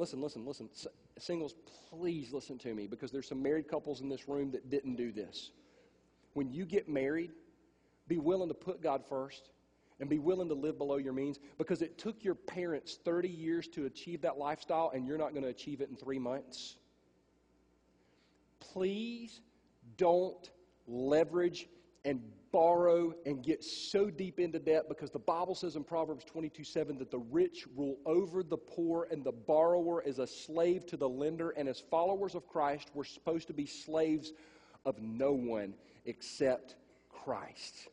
listen, listen, listen. Singles, please listen to me because there's some married couples in this room that didn't do this. When you get married, be willing to put God first and be willing to live below your means because it took your parents 30 years to achieve that lifestyle and you're not going to achieve it in three months. Please don't leverage and borrow and get so deep into debt because the Bible says in Proverbs 22 7 that the rich rule over the poor and the borrower is a slave to the lender. And as followers of Christ, we're supposed to be slaves of no one except Christ.